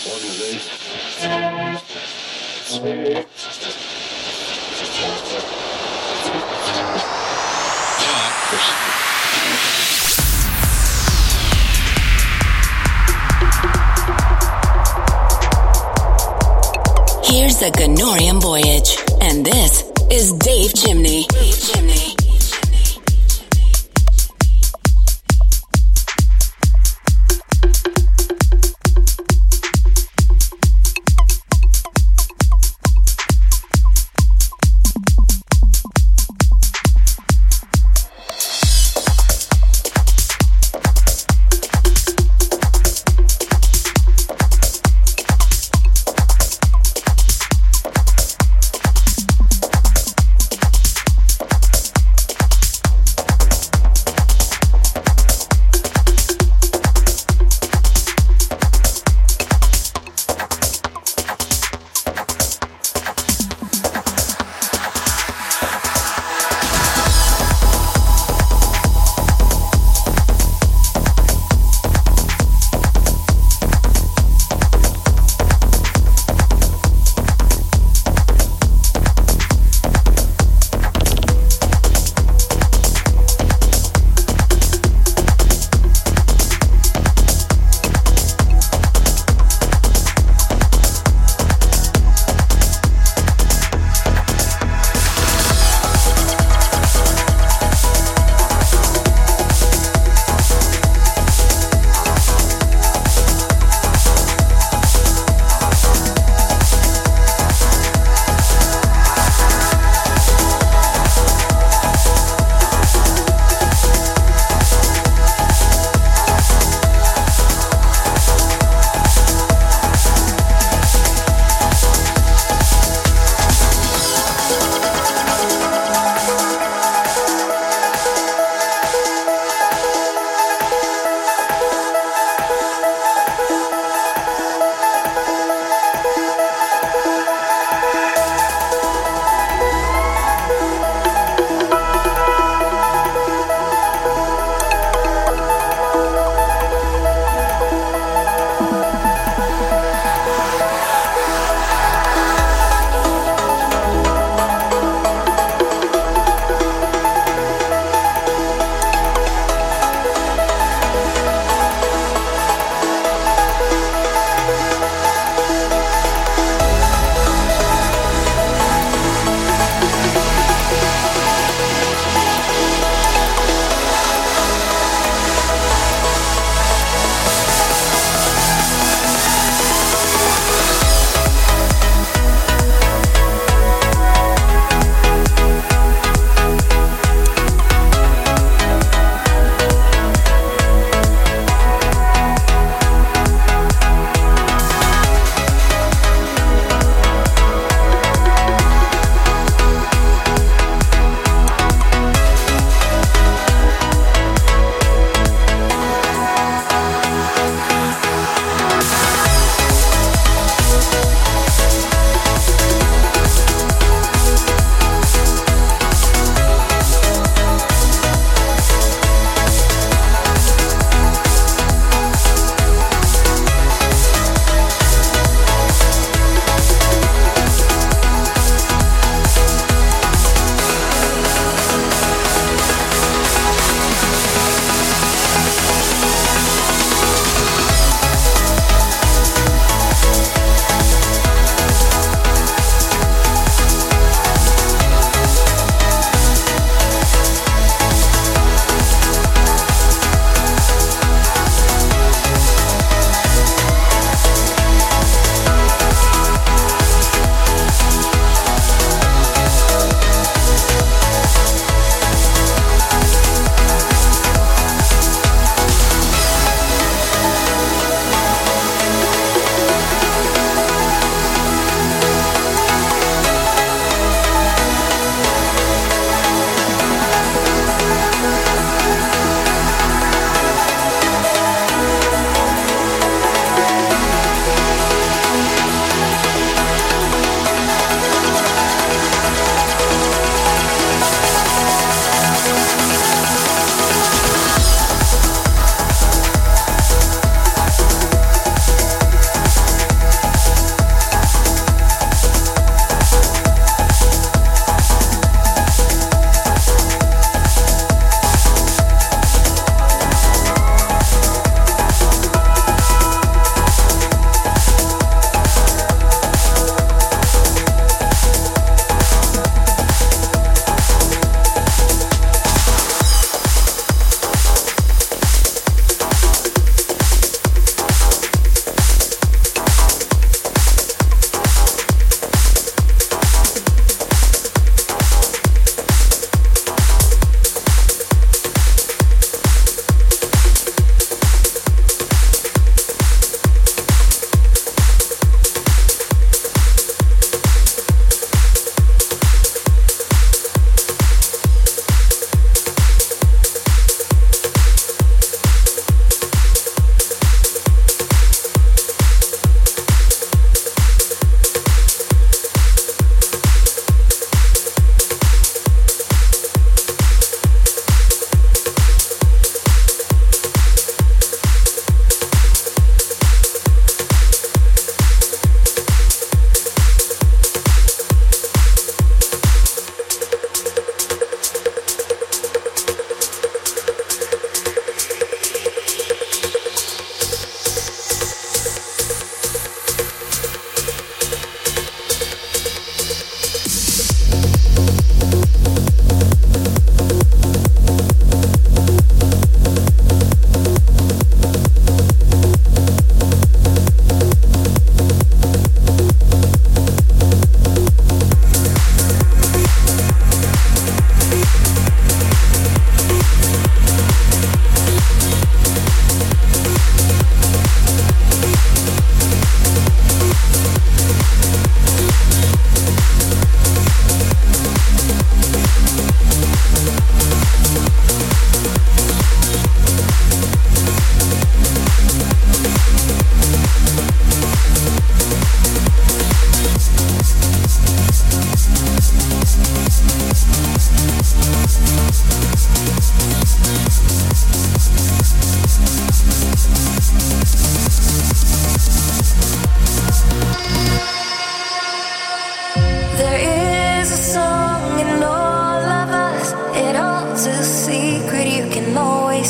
Here's the Ganorium Voyage, and this is Dave Chimney. Dave Chimney.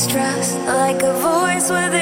stress like a voice within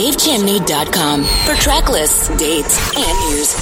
davechimney.com for track lists, dates, and news.